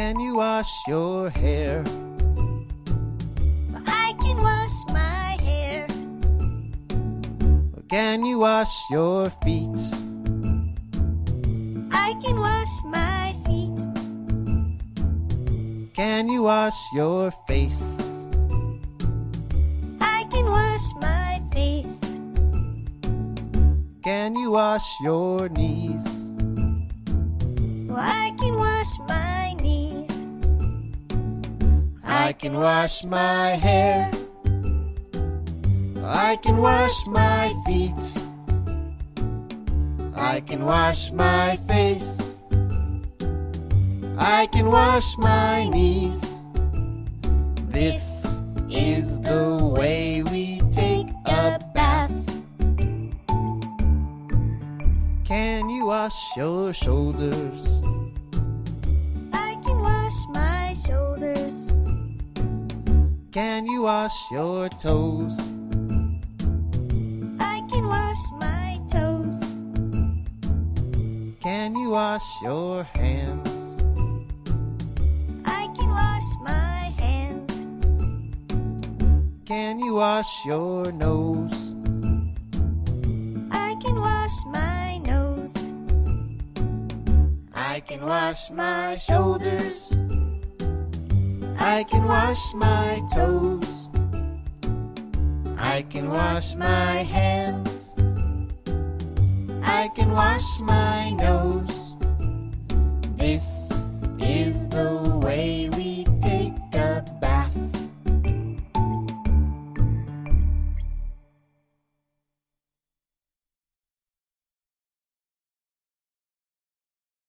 Can you wash your hair? I can wash my hair. Can you wash your feet? I can wash my feet. Can you wash your face? I can wash my face. Can you wash your knees? I can wash my I can wash my hair. I can wash my feet. I can wash my face. I can wash my knees. This is the way we take a bath. Can you wash your shoulders? I can wash my shoulders. Can you wash your toes? I can wash my toes. Can you wash your hands? I can wash my hands. Can you wash your nose? I can wash my nose. I can wash my shoulders. I can wash my toes. I can wash my hands. I can wash my nose. This